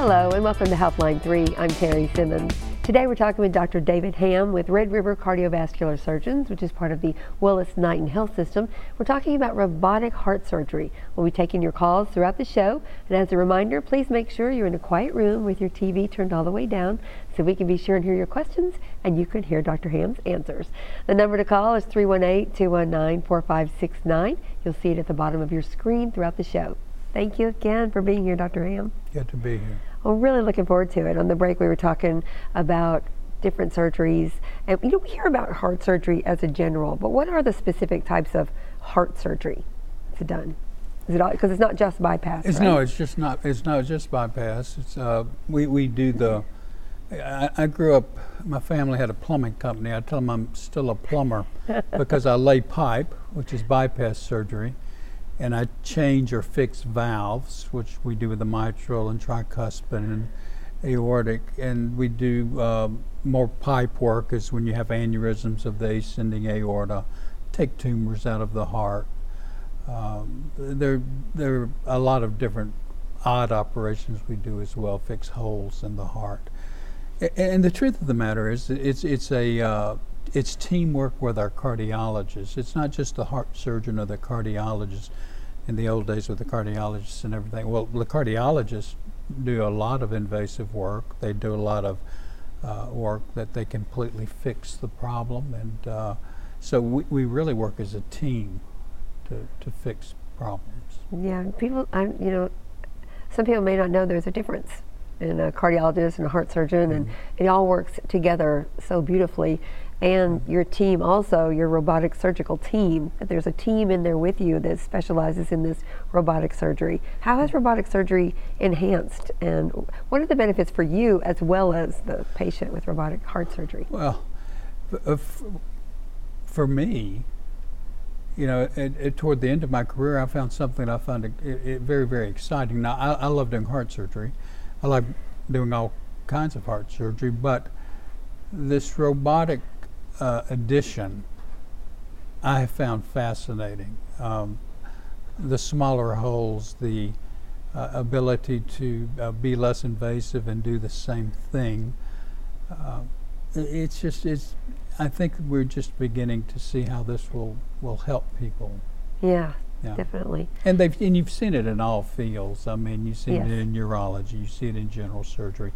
Hello and welcome to Healthline 3. I'm Terry Simmons. Today we're talking with Dr. David Hamm with Red River Cardiovascular Surgeons, which is part of the Willis Knighton Health System. We're talking about robotic heart surgery. We'll be taking your calls throughout the show. And as a reminder, please make sure you're in a quiet room with your TV turned all the way down so we can be sure and hear your questions and you can hear Dr. Hamm's answers. The number to call is 318 219 4569. You'll see it at the bottom of your screen throughout the show. Thank you again for being here, Dr. Hamm. Good to be here. I'm really looking forward to it. On the break, we were talking about different surgeries, and you know we hear about heart surgery as a general, but what are the specific types of heart surgery that's done? Is it because it's not just bypass? It's right? no, it's just not. It's not just bypass. It's uh, we we do the. I, I grew up. My family had a plumbing company. I tell them I'm still a plumber because I lay pipe, which is bypass surgery and I change or fix valves, which we do with the mitral and tricuspid and aortic, and we do uh, more pipe work is when you have aneurysms of the ascending aorta, take tumors out of the heart. Um, there, there are a lot of different odd operations we do as well, fix holes in the heart. A- and the truth of the matter is, it's it's a uh, it's teamwork with our cardiologists. It's not just the heart surgeon or the cardiologist. In the old days with the cardiologists and everything, well, the cardiologists do a lot of invasive work. They do a lot of uh, work that they completely fix the problem, and uh, so we, we really work as a team to, to fix problems. Yeah, people, I, you know, some people may not know there's a difference in a cardiologist and a heart surgeon, and Mm-hmm. it all works together so beautifully. And your team, also your robotic surgical team, there's a team in there with you that specializes in this robotic surgery. How has robotic surgery enhanced, and what are the benefits for you as well as the patient with robotic heart surgery? Well, uh, for me, you know, it, it, toward the end of my career, I found something I found it, it very, very exciting. Now, I, I love doing heart surgery. I like doing all kinds of heart surgery, but this robotic uh, addition I have found fascinating. Um, the smaller holes, the uh, ability to uh, be less invasive and do the same thing. Uh, it's just it's. I think we're just beginning to see how this will will help people. Yeah, Yeah. definitely. And they've and you've seen it in all fields. I mean, you've seen Yes. it in neurology, you see it in general surgery.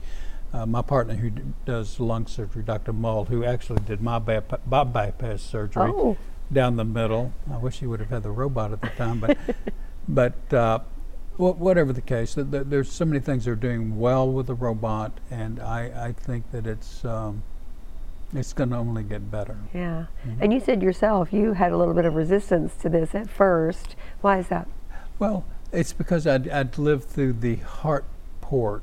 Uh, my partner who d- does lung surgery, Dr. Mull, who actually did my, my bypass surgery Oh, down the middle. I wish he would have had the robot at the time, but but uh, wh- whatever the case, th- th- there's so many things they're doing well with the robot, and I, I think that it's um, it's going to only get better. yeah. Mm-hmm. And you said yourself you had a little bit of resistance to this at first. Why is that? Well, it's because I'd, I'd lived through the heart port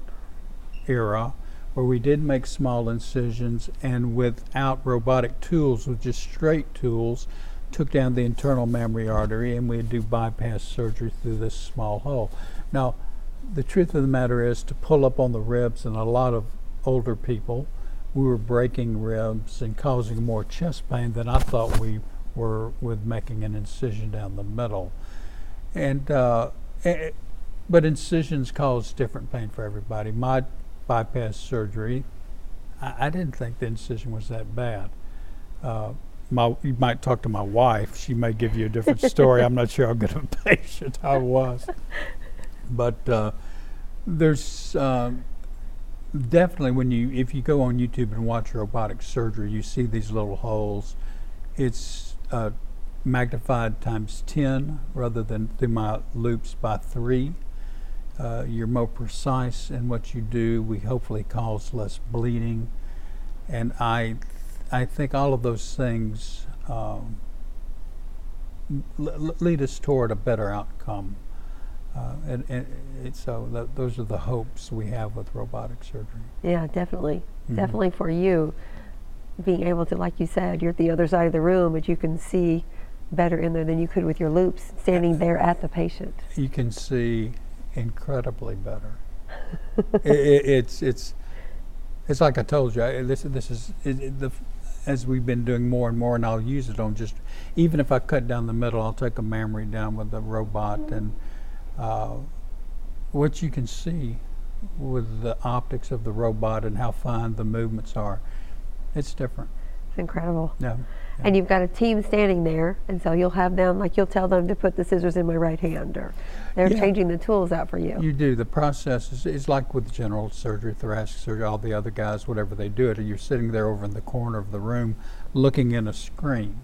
era where we did make small incisions and without robotic tools, with just straight tools, took down the internal mammary artery and we'd do bypass surgery through this small hole. Now, the truth of the matter is to pull up on the ribs and a lot of older people, we were breaking ribs and causing more chest pain than I thought we were with making an incision down the middle. And uh, eh, but incisions cause different pain for everybody. My bypass surgery, I, I didn't think the incision was that bad. Uh, my, you might talk to my wife. She may give you a different story. I'm not sure how good a patient I was. But uh, there's um, definitely when you if you go on YouTube and watch robotic surgery, you see these little holes. It's uh, magnified times 10 rather than through my loupes by 3. Uh, you're more precise in what you do. We hopefully cause less bleeding. And I, I think all of those things um, lead us toward a better outcome. Uh, and, and it, so th- those are the hopes we have with robotic surgery. Yeah, definitely. Mhm. Definitely for you, being able to, like you said, you're at the other side of the room, but you can see better in there than you could with your loupes standing there at the patient. You can see incredibly better. I i it's it's it's like I told you. I, this this is it, it, the as we've been doing more and more, and I'll use it on just even if I cut down the middle, I'll take a mammary down with the robot, and uh, what you can see with the optics of the robot and how fine the movements are. It's different. It's incredible. Yeah. And you've got a team standing there, and so you'll have them, like you'll tell them to put the scissors in my right hand, or they're Yeah. changing the tools out for you. You do. The process is, is like with general surgery, thoracic surgery, all the other guys, whatever they do it, and you're sitting there over in the corner of the room looking in a screen.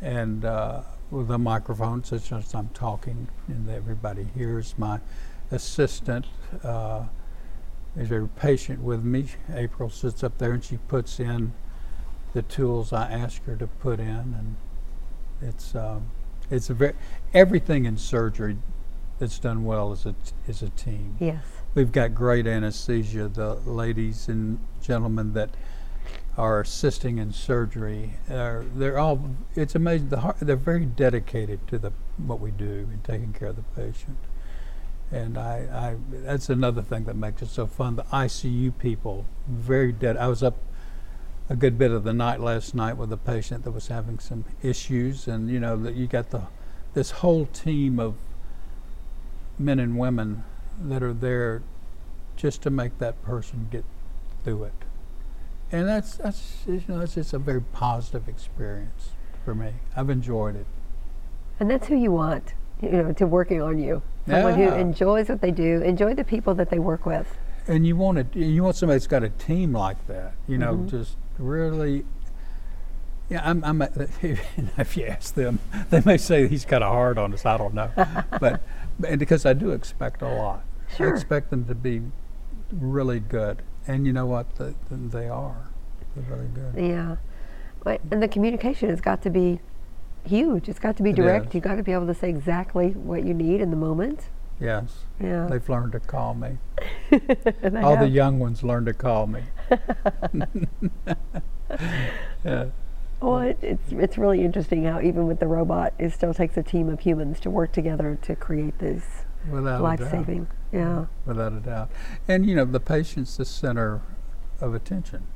And uh, with a microphone, such as I'm talking, and everybody hears my assistant uh, is very patient with me. April sits up there and she puts in the tools I ask her to put in, and it's um, it's a very everything in surgery that's done well is a is a team. yes. We've got great anesthesia. The ladies and gentlemen that are assisting in surgery, are, they're all. It's amazing. The heart, they're very dedicated to the what we do in taking care of the patient. And I, I, that's another thing that makes it so fun. The ICU people, very dead. I was up a good bit of the night last night with a patient that was having some issues, and you know that you got the this whole team of men and women that are there just to make that person get through it. And that's that's you know it's just a very positive experience for me. I've enjoyed it. And that's who you want, you know, to working on you. Someone who enjoys what they do, enjoy the people that they work with. And you want it you want somebody that's got a team like that. You know, mm-hmm. just really yeah, I'm, I'm a, if you ask them, they may say he's got a hard on us. I don't know, but and because I do expect a lot. Sure. I expect them to be really good, and you know what? The, they are. They're really good. Yeah. But, and the communication has got to be huge. It's got to be direct. You've got to be able to say exactly what you need in the moment. Yes, Yeah. they've learned to call me. All the young ones learn to call me. yeah. Well, it, it's it's really interesting how even with the robot, it still takes a team of humans to work together to create this Without life a doubt. saving. Yeah. Without a doubt. And you know, the patient's the center of attention.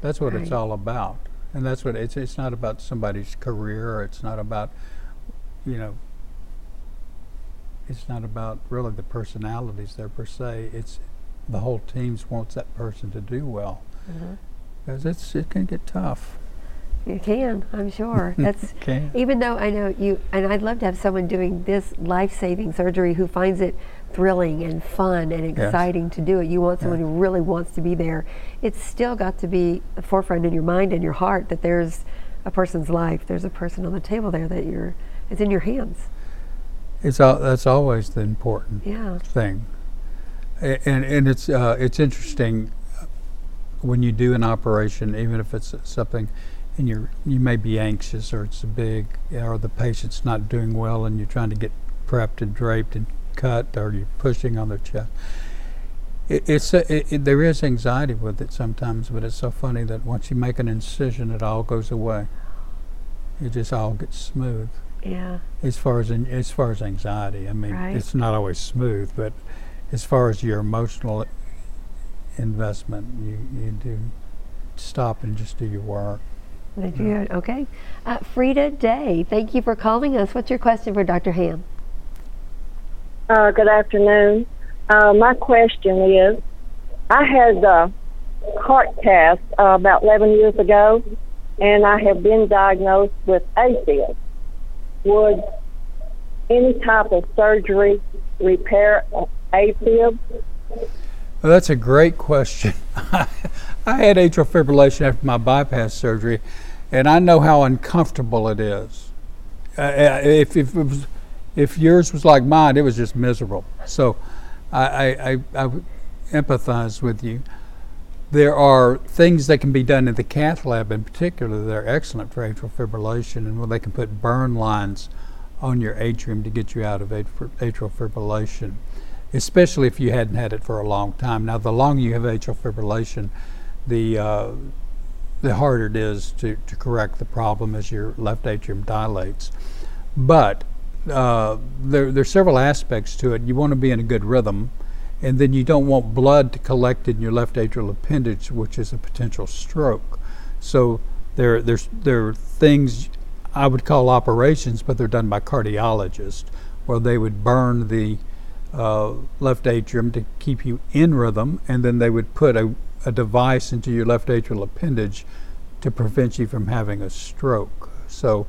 That's what it's all about. And that's what it's it's not about somebody's career it's not about you know it's not about really the personalities there per se. It's the whole team wants that person to do well. Mhm. Because it's it can get tough. You can, I'm sure. That's even though I know you, and I'd love to have someone doing this life-saving surgery who finds it thrilling and fun and exciting to do it. You want someone who really wants to be there. It's still got to be the forefront in your mind and your heart that there's a person's life. There's a person on the table there that you're. It's in your hands. It's all, that's always the important Yeah. thing. And and it's uh, it's interesting when you do an operation, even if it's something, and you you may be anxious or it's a big, or the patient's not doing well, and you're trying to get prepped and draped and cut, or you're pushing on their chest. It, it's a, it, it, there is anxiety with it sometimes, but it's so funny that once you make an incision, it all goes away. It just all gets smooth Yeah. as far as as far as anxiety. I mean, Right. it's not always smooth, but as far as your emotional investment, you you do stop and just do your work. They you? it. Okay. Uh, Frida Day, thank you for calling us. What's your question for Dr. Hamm? Uh, good afternoon. Uh, my question is, I had a heart cath uh, about 11 years ago, and I have been diagnosed with AFib. Would any type of surgery repair AFib? Well, that's a great question. I had atrial fibrillation after my bypass surgery, and I know how uncomfortable it is. Uh, uh, if, if, was, if yours was like mine, it was just miserable. So I, I, I, I empathize with you. There are things that can be done in the cath lab in particular that are excellent for atrial fibrillation, and where they can put burn lines on your atrium to get you out of atrial fibrillation especially if you hadn't had it for a long time. Now, the longer you have atrial fibrillation, the uh, the harder it is to, to correct the problem as your left atrium dilates. But uh, there there's several aspects to it. You want to be in a good rhythm, and then you don't want blood to collect in your left atrial appendage, which is a potential stroke. So there there's there are things I would call operations, but they're done by cardiologists, where they would burn the uh, left atrium to keep you in rhythm, and then they would put a, a device into your left atrial appendage to prevent you from having a stroke. So,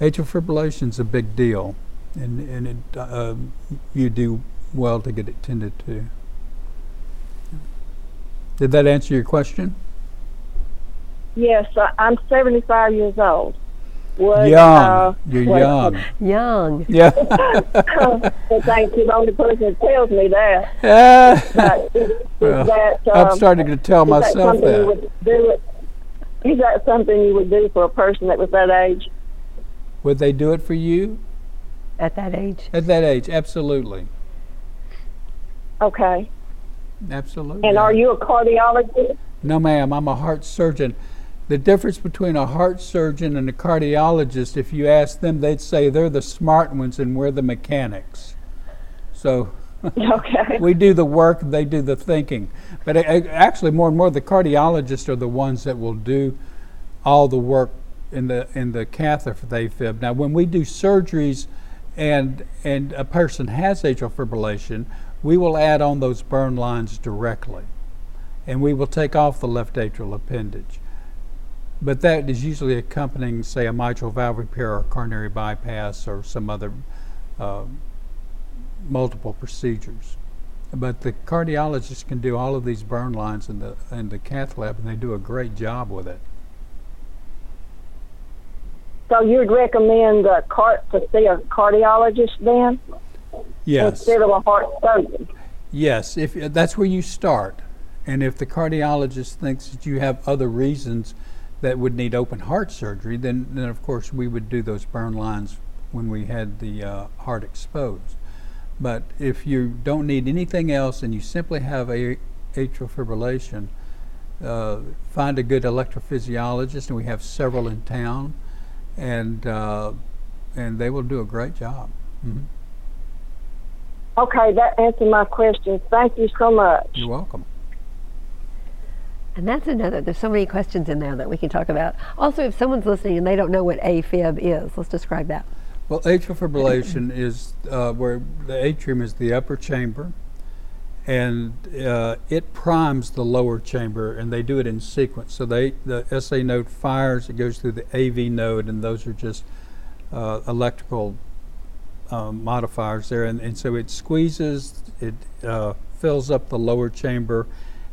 atrial fibrillation is a big deal, and, and it, uh, you do well to get it tended to. Did that answer your question? Yes, I, I'm 75 years old. Would, young. uh, You're would- young. Young. Yeah. But thank you, the only person that tells me that. Yeah. But is, is Well, that, I'm um, starting to tell is that myself something you that. would do? Is that something you would do for a person that was that age? Would they do it for you? At that age. At that age, absolutely. Okay. Absolutely. And are you a cardiologist? No, ma'am, I'm a heart surgeon. The difference between a heart surgeon and a cardiologist, if you ask them, they'd say they're the smart ones and we're the mechanics. So Okay. we do the work, they do the thinking. But actually, more and more, the cardiologists are the ones that will do all the work in the in the catheter for the AFib. Now, when we do surgeries, and and a person has atrial fibrillation, we will add on those burn lines directly, and we will take off the left atrial appendage. But that is usually accompanying, say, a mitral valve repair or coronary bypass or some other uh, multiple procedures. But the cardiologists can do all of these burn lines in the in the cath lab, and they do a great job with it. So you'd recommend a cart to see a cardiologist then Yes, instead of a heart surgeon? yes. If that's where you start, and if the cardiologist thinks that you have other reasons that would need open heart surgery, then then of course we would do those burn lines when we had the uh, heart exposed. But if you don't need anything else and you simply have a atrial fibrillation, uh, find a good electrophysiologist, and we have several in town, and uh, and they will do a great job. Mhm. Okay, that answered my question. Thank you so much. You're welcome. And that's another, there's so many questions in there that we can talk about. Also, if someone's listening and they don't know what AFib is, let's describe that. Well, atrial fibrillation is uh, where the atrium is the upper chamber, and uh, it primes the lower chamber, and they do it in sequence. So they, the SA node fires, it goes through the AV node, and those are just uh, electrical um, modifiers there. And, and so it squeezes, it uh, fills up the lower chamber,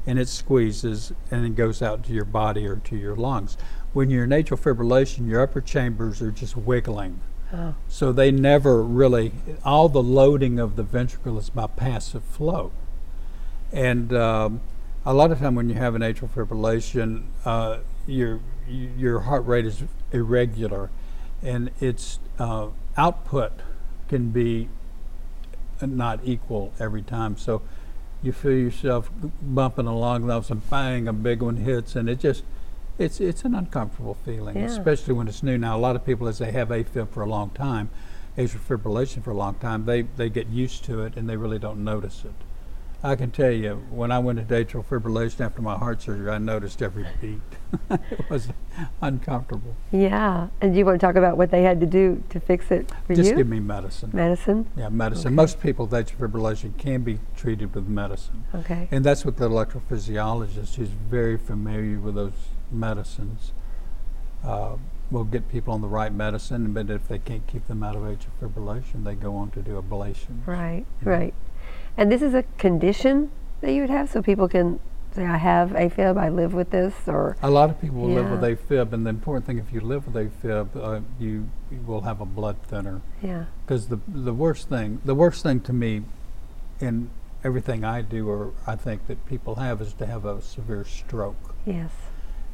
and it squeezes, and it goes out to your body or to your lungs. When you're in atrial fibrillation, your upper chambers are just wiggling. Oh. So they never really, all the loading of the ventricle is by passive flow. And um, a lot of time when you have an atrial fibrillation, uh, your, your heart rate is irregular and its uh, output can be not equal every time. So you feel yourself bumping along, and all of a sudden, bang, a big one hits, and it just, it's it's an uncomfortable feeling, Yeah. especially when it's new. Now, a lot of people, as they have AFib for a long time, atrial fibrillation for a long time, they they get used to it and they really don't notice it. I can tell you, when I went into atrial fibrillation after my heart surgery, I noticed every beat. it was uncomfortable. Yeah. And you want to talk about what they had to do to fix it for Just you? give me medicine. Medicine? Yeah, medicine. Okay. Most people with atrial fibrillation can be treated with medicine. Okay. And that's what the electrophysiologist, who's very familiar with those medicines, uh, will get people on the right medicine. But if they can't keep them out of atrial fibrillation, they go on to do ablation. Right, Mhm. right. And this is a condition that you would have so people can say, I have AFib, I live with this, or, A lot of people will live with Yeah. AFib, and the important thing, if you live with AFib, uh, you, you will have a blood thinner. yeah. Because the the worst thing, the worst thing to me, in everything I do, or I think that people have, is to have a severe stroke. Yes.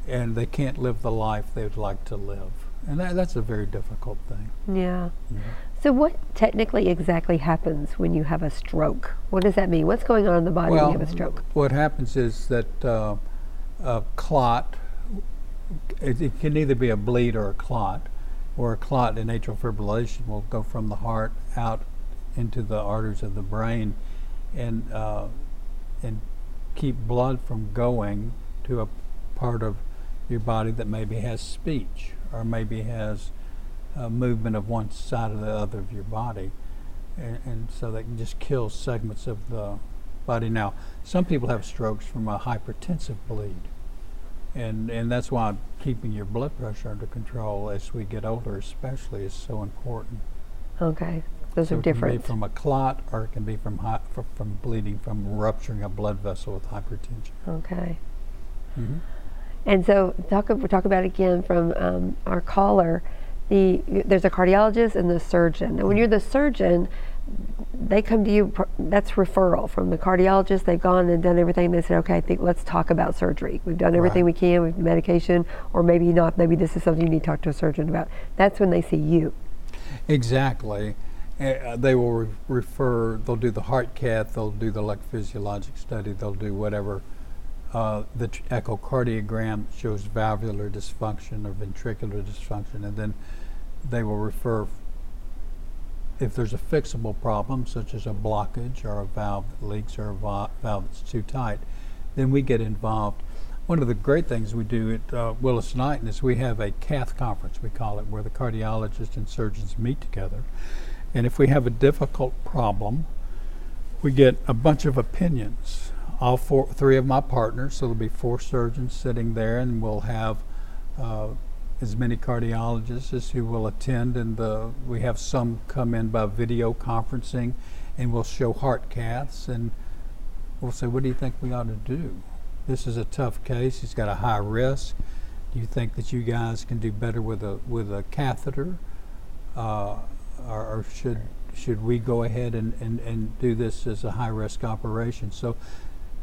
and they can't live the life they would like to live. And that, that's a very difficult thing. Yeah. Mhm. So, what technically exactly happens when you have a stroke? What does that mean? What's going on in the body when you have a stroke? what happens is that uh, a clot, it, it can either be a bleed or a clot, or a clot in atrial fibrillation will go from the heart out into the arteries of the brain and, uh, and keep blood from going to a part of your body that maybe has speech or maybe has uh, movement of one side or the other of your body. and, and so that just kills segments of the body. Now, some people have strokes from a hypertensive bleed, and and that's why keeping your blood pressure under control as we get older, especially, is so important. Okay. Those so are it can different. be from a clot, or it can be from from bleeding from rupturing a blood vessel with hypertension. Okay. hmm And so talk we talk about again from um, our caller. The there's a cardiologist and the surgeon. And when you're the surgeon, they come to you. That's referral from the cardiologist. They've gone and done everything. They said, okay, I think let's talk about surgery. We've done everything Right. we can with medication, or maybe not. Maybe this is something you need to talk to a surgeon about. That's when they see you. Exactly. Uh, they will re- refer, they'll do the heart cath, they'll do the electrophysiologic study, they'll do whatever. Uh, the echocardiogram shows valvular dysfunction or ventricular dysfunction, and then they will refer if there's a fixable problem, such as a blockage or a valve that leaks or a va- valve that's too tight, then we get involved. One of the great things we do at uh, Willis Knighton is we have a cath conference, we call it, where the cardiologists and surgeons meet together. And if we have a difficult problem, we get a bunch of opinions. All four, three of my partners, so there'll be four surgeons sitting there, and we'll have uh, as many cardiologists as who will attend. And the, we have some come in by video conferencing, and we'll show heart caths, and we'll say, "What do you think we ought to do? This is a tough case. He's got a high risk. Do you think that you guys can do better with a with a catheter?" uh, or, or should should we go ahead and, and, and do this as a high risk operation? So,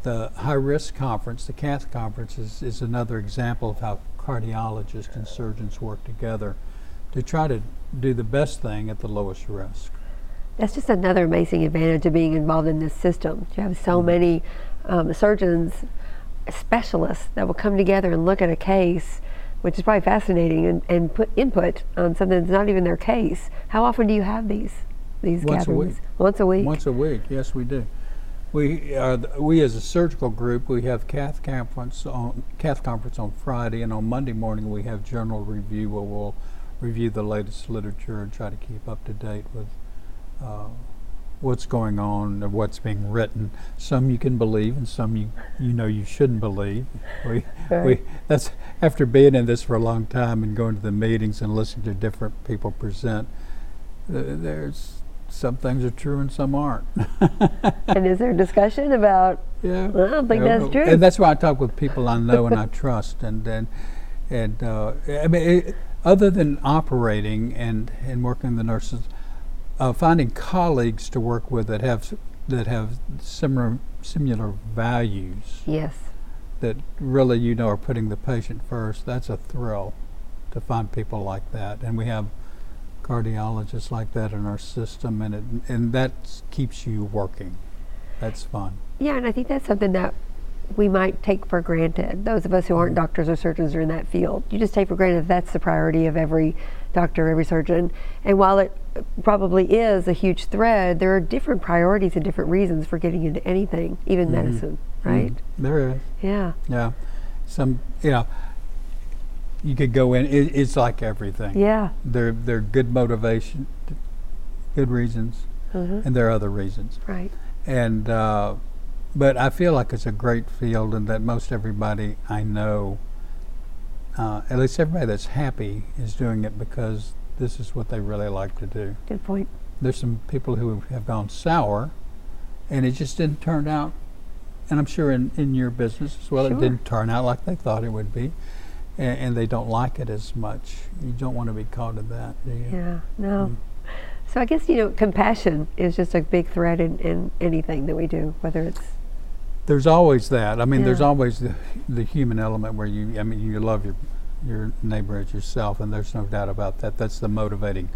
the high risk conference, the CATH conference, is, is another example of how cardiologists and surgeons work together to try to do the best thing at the lowest risk. That's just another amazing advantage of being involved in this system. You have so many um, surgeons, specialists that will come together and look at a case, which is probably fascinating, and, and put input on something that's not even their case. How often do you have these these Once a gatherings? week. Once a week. Once a week, yes, we do. We are th- we as a surgical group we have cath conference on cath conference on Friday, and on Monday morning we have journal review where we'll review the latest literature and try to keep up to date with uh, what's going on and what's being written. Some you can believe, and some you you know you shouldn't believe. We we that's after being in this for a long time and going to the meetings and listening to different people present. Uh, there's some things are true and some aren't. and is there a discussion about? Yeah, Well, I don't think Yeah, that's true. And that's why I talk with people I know and I trust, and and and uh, I mean, it, other than operating and and working with the nurses, uh, finding colleagues to work with that have that have similar similar values Yes. that really you know are putting the patient first. That's a thrill to find people like that, and we have cardiologists like that in our system, and it and that keeps you working. That's fun. Yeah, and I think that's something that we might take for granted. Those of us who Mm-hmm. aren't doctors or surgeons or in that field, you just take for granted that's the priority of every doctor, every surgeon. And while it probably is a huge thread, there are different priorities and different reasons for getting into anything, even Mm-hmm. medicine, right? Mhm. There is. Yeah. Yeah, some you know, you could go in. It, it's like everything. Yeah. There, there are good motivation, good reasons, hmm and there are other reasons. Right. And uh, but I feel like it's a great field, and that most everybody I know, uh, at least everybody that's happy, is doing it because this is what they really like to do. Good point. There's some people who have gone sour, and it just didn't turn out. And I'm sure in, in your business as well, Sure. it didn't turn out like they thought it would be, and, and they don't like it as much. You don't want to be caught in that, do you? Yeah. No. Mm. So I guess you know compassion is just a big thread in, in anything that we do, whether it's There's always that. I mean, there's always the the human element where you. I mean, you love your your neighbor as yourself, and there's no doubt about that. That's the motivating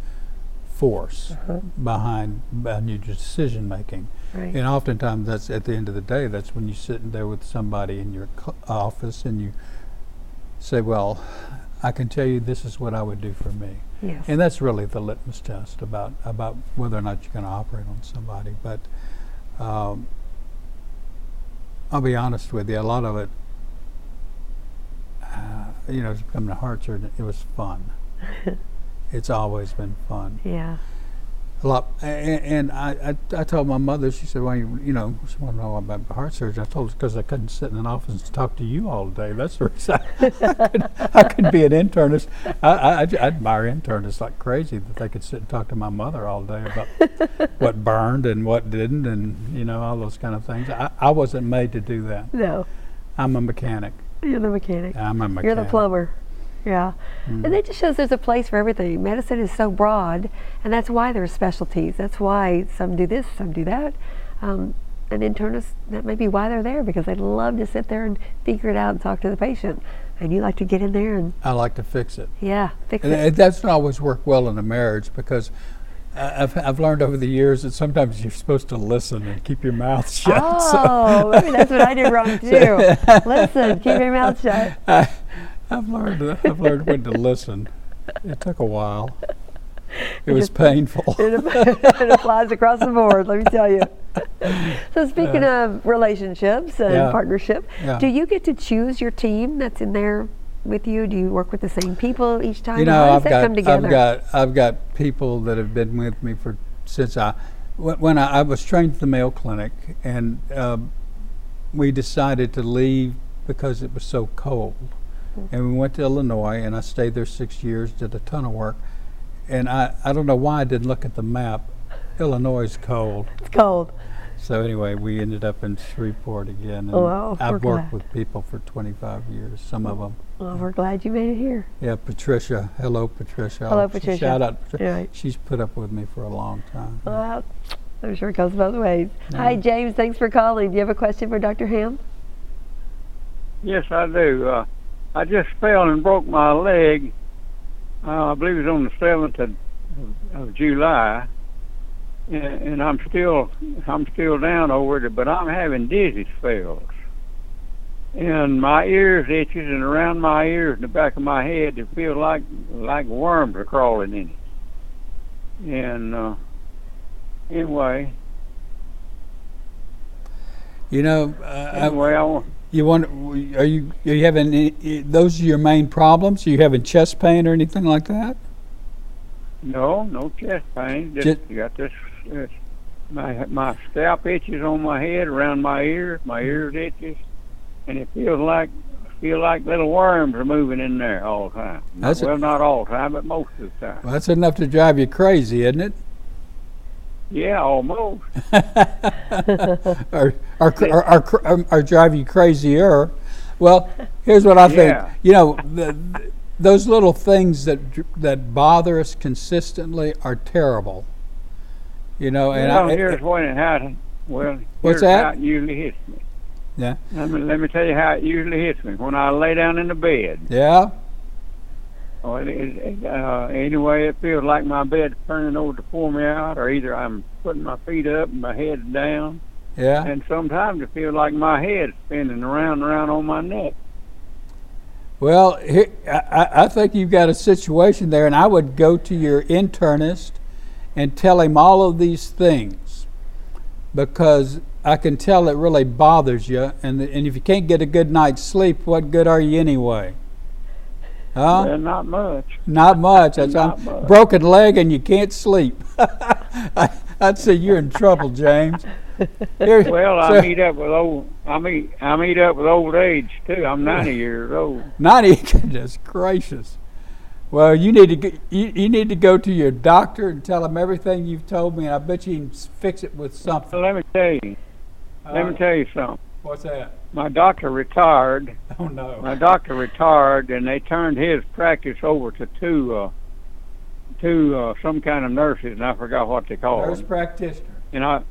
force uh behind behind your decision making. right. And oftentimes, that's at the end of the day, that's when you're sitting there with somebody in your office and you say, Well, I can tell you this is what I would do for me. yes. And that's really the litmus test about, about whether or not you're going to operate on somebody. But um, I'll be honest with you, a lot of it, uh, you know, becoming a heart surgeon, it was fun. it's always been fun. yeah. A lot. And, and I, I, I told my mother. She said, "Well, you, you know, she wanted to know about heart surgery." I told her because I couldn't sit in an office and talk to you all day. That's the reason I, could, I could be an internist. I, I, I admire internists like crazy that they could sit and talk to my mother all day about what burned and what didn't, and you know all those kind of things. I, I wasn't made to do that. No, I'm a mechanic. you're the mechanic. I'm a mechanic. You're the plumber. Yeah. Mm. And it just shows there's a place for everything. Medicine is so broad, and that's why there are specialties. That's why some do this, some do that. Um, and internists, that may be why they're there because they love to sit there and figure it out and talk to the patient. And you like to get in there and, I like to fix it. yeah, fix And it. it doesn't always work well in a marriage because uh, I've, I've learned over the years that sometimes you're supposed to listen and keep your mouth shut. Oh, maybe that's what I did wrong too. Listen, keep your mouth shut. I, I've learned I've learned when to listen. It took a while. It was painful. It, it applies across the board, let me tell you. So speaking of relationships and Yeah. partnership, Yeah. do you get to choose your team that's in there with you? Do you work with the same people each time? You How know, does I've that got come together? I've got I've got people that have been with me for since I when, when I, I was trained at the Mayo Clinic and um, we decided to leave because it was so cold, and we went to Illinois and I stayed there six years, did a ton of work, and I I don't know why I didn't look at the map. Illinois is cold. it's cold. So anyway, we ended up in Shreveport again. And Oh, well, we're I've worked glad. with people for 25 years. Some of them. Well, we're glad you made it here. Yeah, Patricia. Hello, Patricia. Hello, I'll Patricia. Shout out, Patricia. Right. She's put up with me for a long time. Well, I'm sure it goes both ways. Yeah. Hi, James. Thanks for calling. Do you have a question for Dr. Hamm? Yes, I do. Uh, I just fell and broke my leg. Uh, I believe it was on the seventh of, of July, and, and I'm still I'm still down over it. But I'm having dizzy spells, and my ears itches, and around my ears, and the back of my head, it feels like like worms are crawling in it. And uh, anyway, You know, uh, anyway, I want. You want? Are you are you having any, those are your main problems? Are you having chest pain or anything like that? No, no chest pain. Just, Just- you got this. this my my scalp itches on my head, around my ears. My mm-hmm. ears itches, and it feels like feel like little worms are moving in there all the time. That's a- well, not all the time, but most of the time. Well, that's enough to drive you crazy, isn't it? Yeah, almost. or, or, or, or, or, or drive you crazier. Well, here's what I think. Yeah. You know, the, th those little things that that bother us consistently are terrible. You know, and well, I, here's it how it, well, What's here's that? how it usually hits me. Yeah. Let me let me tell you how it usually hits me. When I lay down in the bed, yeah, Well, it, it, uh, anyway, it feels like my bed's turning over to pour me out, or either I'm putting my feet up and my head down, yeah. and sometimes it feels like my head's spinning around and around on my neck. Well, I, think you've got a situation there, and I would go to your internist and tell him all of these things because I can tell it really bothers you. And, and if you can't get a good night's sleep, what good are you anyway? Huh? Well, not much. Not much. That's Not a much. broken leg and you can't sleep. I, I'd say you're in trouble, James. Here- Well, I meet up with old. I meet. I meet up with old age too. I'm 90 years old. 90 goodness gracious well you need to go, you, you need to go to your doctor and tell him everything you've told me and i bet you can fix it with something let me tell you. Let Uh, me tell you something. what's that My doctor retired. oh no My doctor retired, and they turned his practice over to two, uh, two uh, some kind of nurses, and I forgot what they call nurse them. practitioner And I,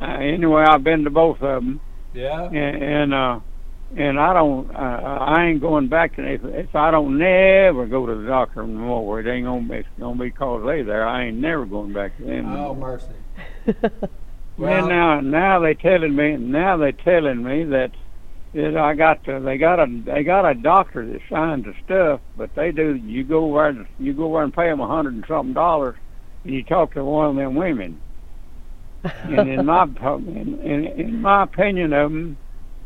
uh, anyway, I've been to both of them, yeah and and, uh, and I don't, uh, I ain't going back to if if I don't never go to the doctor no more, it ain't gonna be, it's gonna be cause they there. I ain't never going back to them. no oh more. mercy Well, now now they telling me now they telling me that that I got to, they got a they got a doctor that signs the stuff, but they do you go over and you go over and pay them a hundred and something dollars, and you talk to one of them women. and in my in, in, in my opinion of them,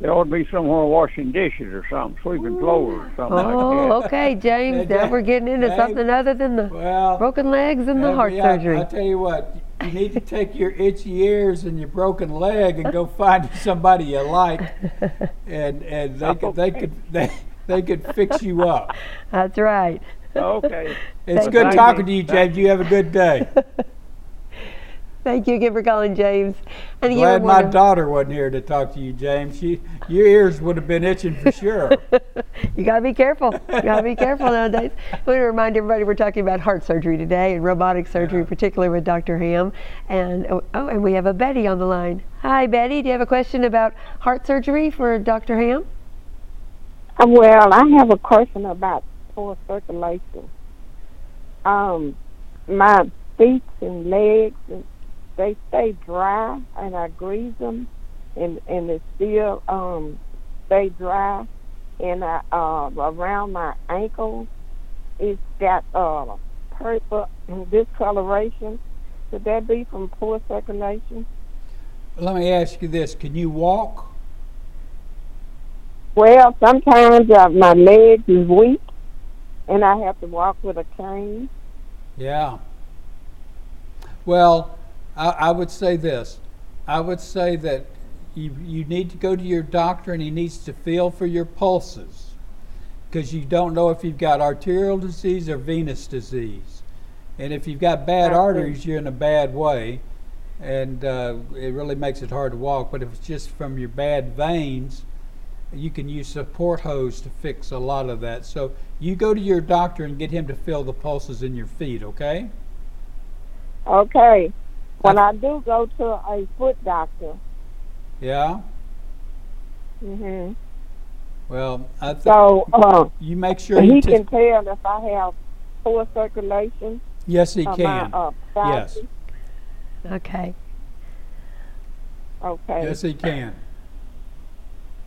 they ought to be somewhere washing dishes or something, sweeping floors or something Oh, like that. Oh, okay, James. Yeah, Now we're getting into James- something other than the Well, broken legs and the heart yeah, surgery. I tell you what, you need to take your itchy ears and your broken leg and go find somebody you like, and and they could they could they they could fix you up. That's right. Okay. It's Thank good you. talking to you, Thank James. You have a good day. Thank you again for calling, James. And you Glad my of- daughter wasn't here to talk to you, James. She, your ears would have been itching for sure. you gotta be careful. You gotta be careful nowadays. I want to remind everybody we're talking about heart surgery today and robotic surgery, particularly with Dr. Hamm. And oh, oh, and we have a Betty on the line. Hi, Betty. Do you have a question about heart surgery for Dr. Hamm? Well, I have a question about poor circulation. Um, my feet and legs, and they stay dry, and I grease them, and and they still um stay dry, and I, uh around my ankles, it's got uh purple discoloration. Could that be from poor circulation? Let me ask you this: Can you walk? Well, sometimes uh, my legs is weak, and I have to walk with a cane. Yeah. Well, I, I would say this. I would say that you, you need to go to your doctor and he needs to feel for your pulses because you don't know if you've got arterial disease or venous disease. And if you've got bad arteries, you're in a bad way. And uh, it really makes it hard to walk. But if it's just from your bad veins, you can use support hose to fix a lot of that. So you go to your doctor and get him to feel the pulses in your feet, okay? Okay. When I do go to a foot doctor, Yeah. hmm Well, I think so uh, you make sure he you. can tell if I have poor circulation yes, he can. my uh, Yes. Okay. Okay. Yes, he can.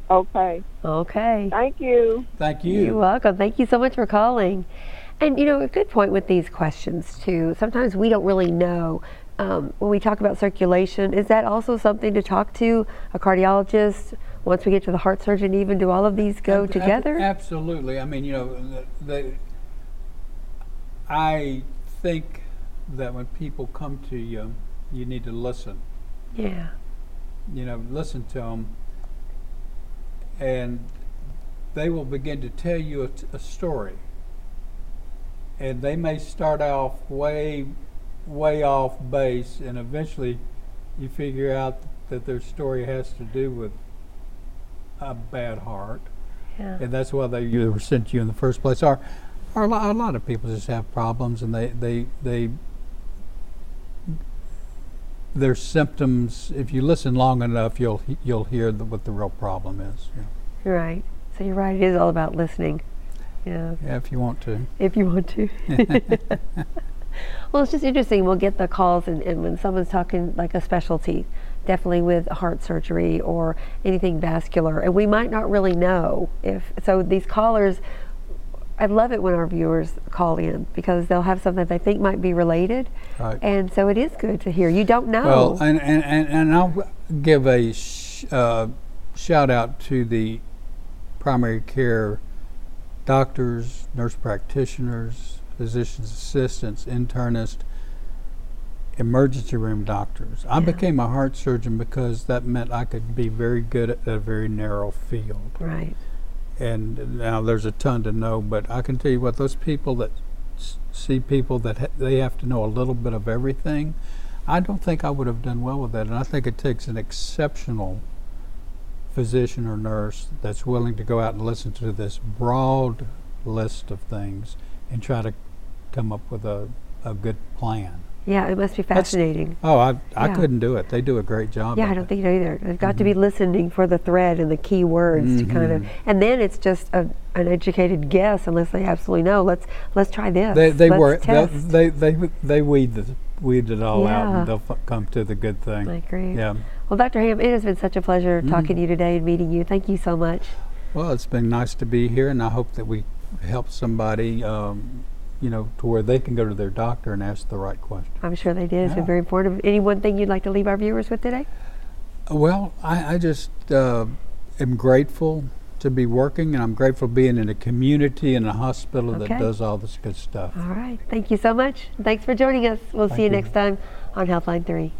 Okay. Okay. Thank you. Thank you. You're welcome. Thank you so much for calling. And you know, a good point with these questions too. Sometimes we don't really know um, when we talk about circulation. Is that also something to talk to a cardiologist once we get to the heart surgeon? Even do all of these go Ab- ab- together? Absolutely. I mean, you know, the, the, I think that when people come to you, you need to listen. Yeah. You know, listen to them, and they will begin to tell you a, t- a story. And they may start off way, way off base, and eventually you figure out that their story has to do with a bad heart Yeah. and that's why they were sent to you in the first place. Or, or a, lot, of people just have problems, and they they they their symptoms. If you listen long enough, you'll you'll hear the, what the real problem is. Yeah. You're right. So you're right. It is all about listening. Yeah. yeah, if you want to. if you want to. well, it's just interesting. We'll get the calls, and, and when someone's talking like a specialty, definitely with heart surgery or anything vascular, and we might not really know if. So these callers, I love it when our viewers call in because they'll have something they think might be related, Right. and so it is good to hear. You don't know. Well, and, and, and, and I'll give a sh- uh, shout out to the primary care doctors, nurse practitioners, physician's assistants, internists, emergency room doctors. I Yeah. became a heart surgeon because that meant I could be very good at a very narrow field. right. And now there's a ton to know, but I can tell you what those people that s- see people that ha- they have to know a little bit of everything. I don't think I would have done well with that, and I think it takes an exceptional physician or nurse that's willing to go out and listen to this broad list of things and try to come up with a, a good plan. Yeah, it must be fascinating. Oh, I, I Yeah. couldn't do it. They do a great job. Yeah, I don't it. think so either. They've got to be listening for the thread and the key words to kind of, Mhm. and then it's just a, an educated guess unless they absolutely know. Let's let's try this. They they let's were they, they they they weed the weed it all out and they'll f- come to the good thing. I agree. Yeah. Well, Dr. Hamm, it has been such a pleasure Mm-hmm. talking to you today and meeting you. Thank you so much. Well, it's been nice to be here, and I hope that we help somebody, um, you know, to where they can go to their doctor and ask the right question. I'm sure they did. It's Yeah. very important. Any one thing you'd like to leave our viewers with today? Well, I, I just uh, am grateful to be working, and I'm grateful being in a community and a hospital Okay. that does all this good stuff. All right. Thank you so much. Thanks for joining us. We'll see you you. next time on Healthline 3.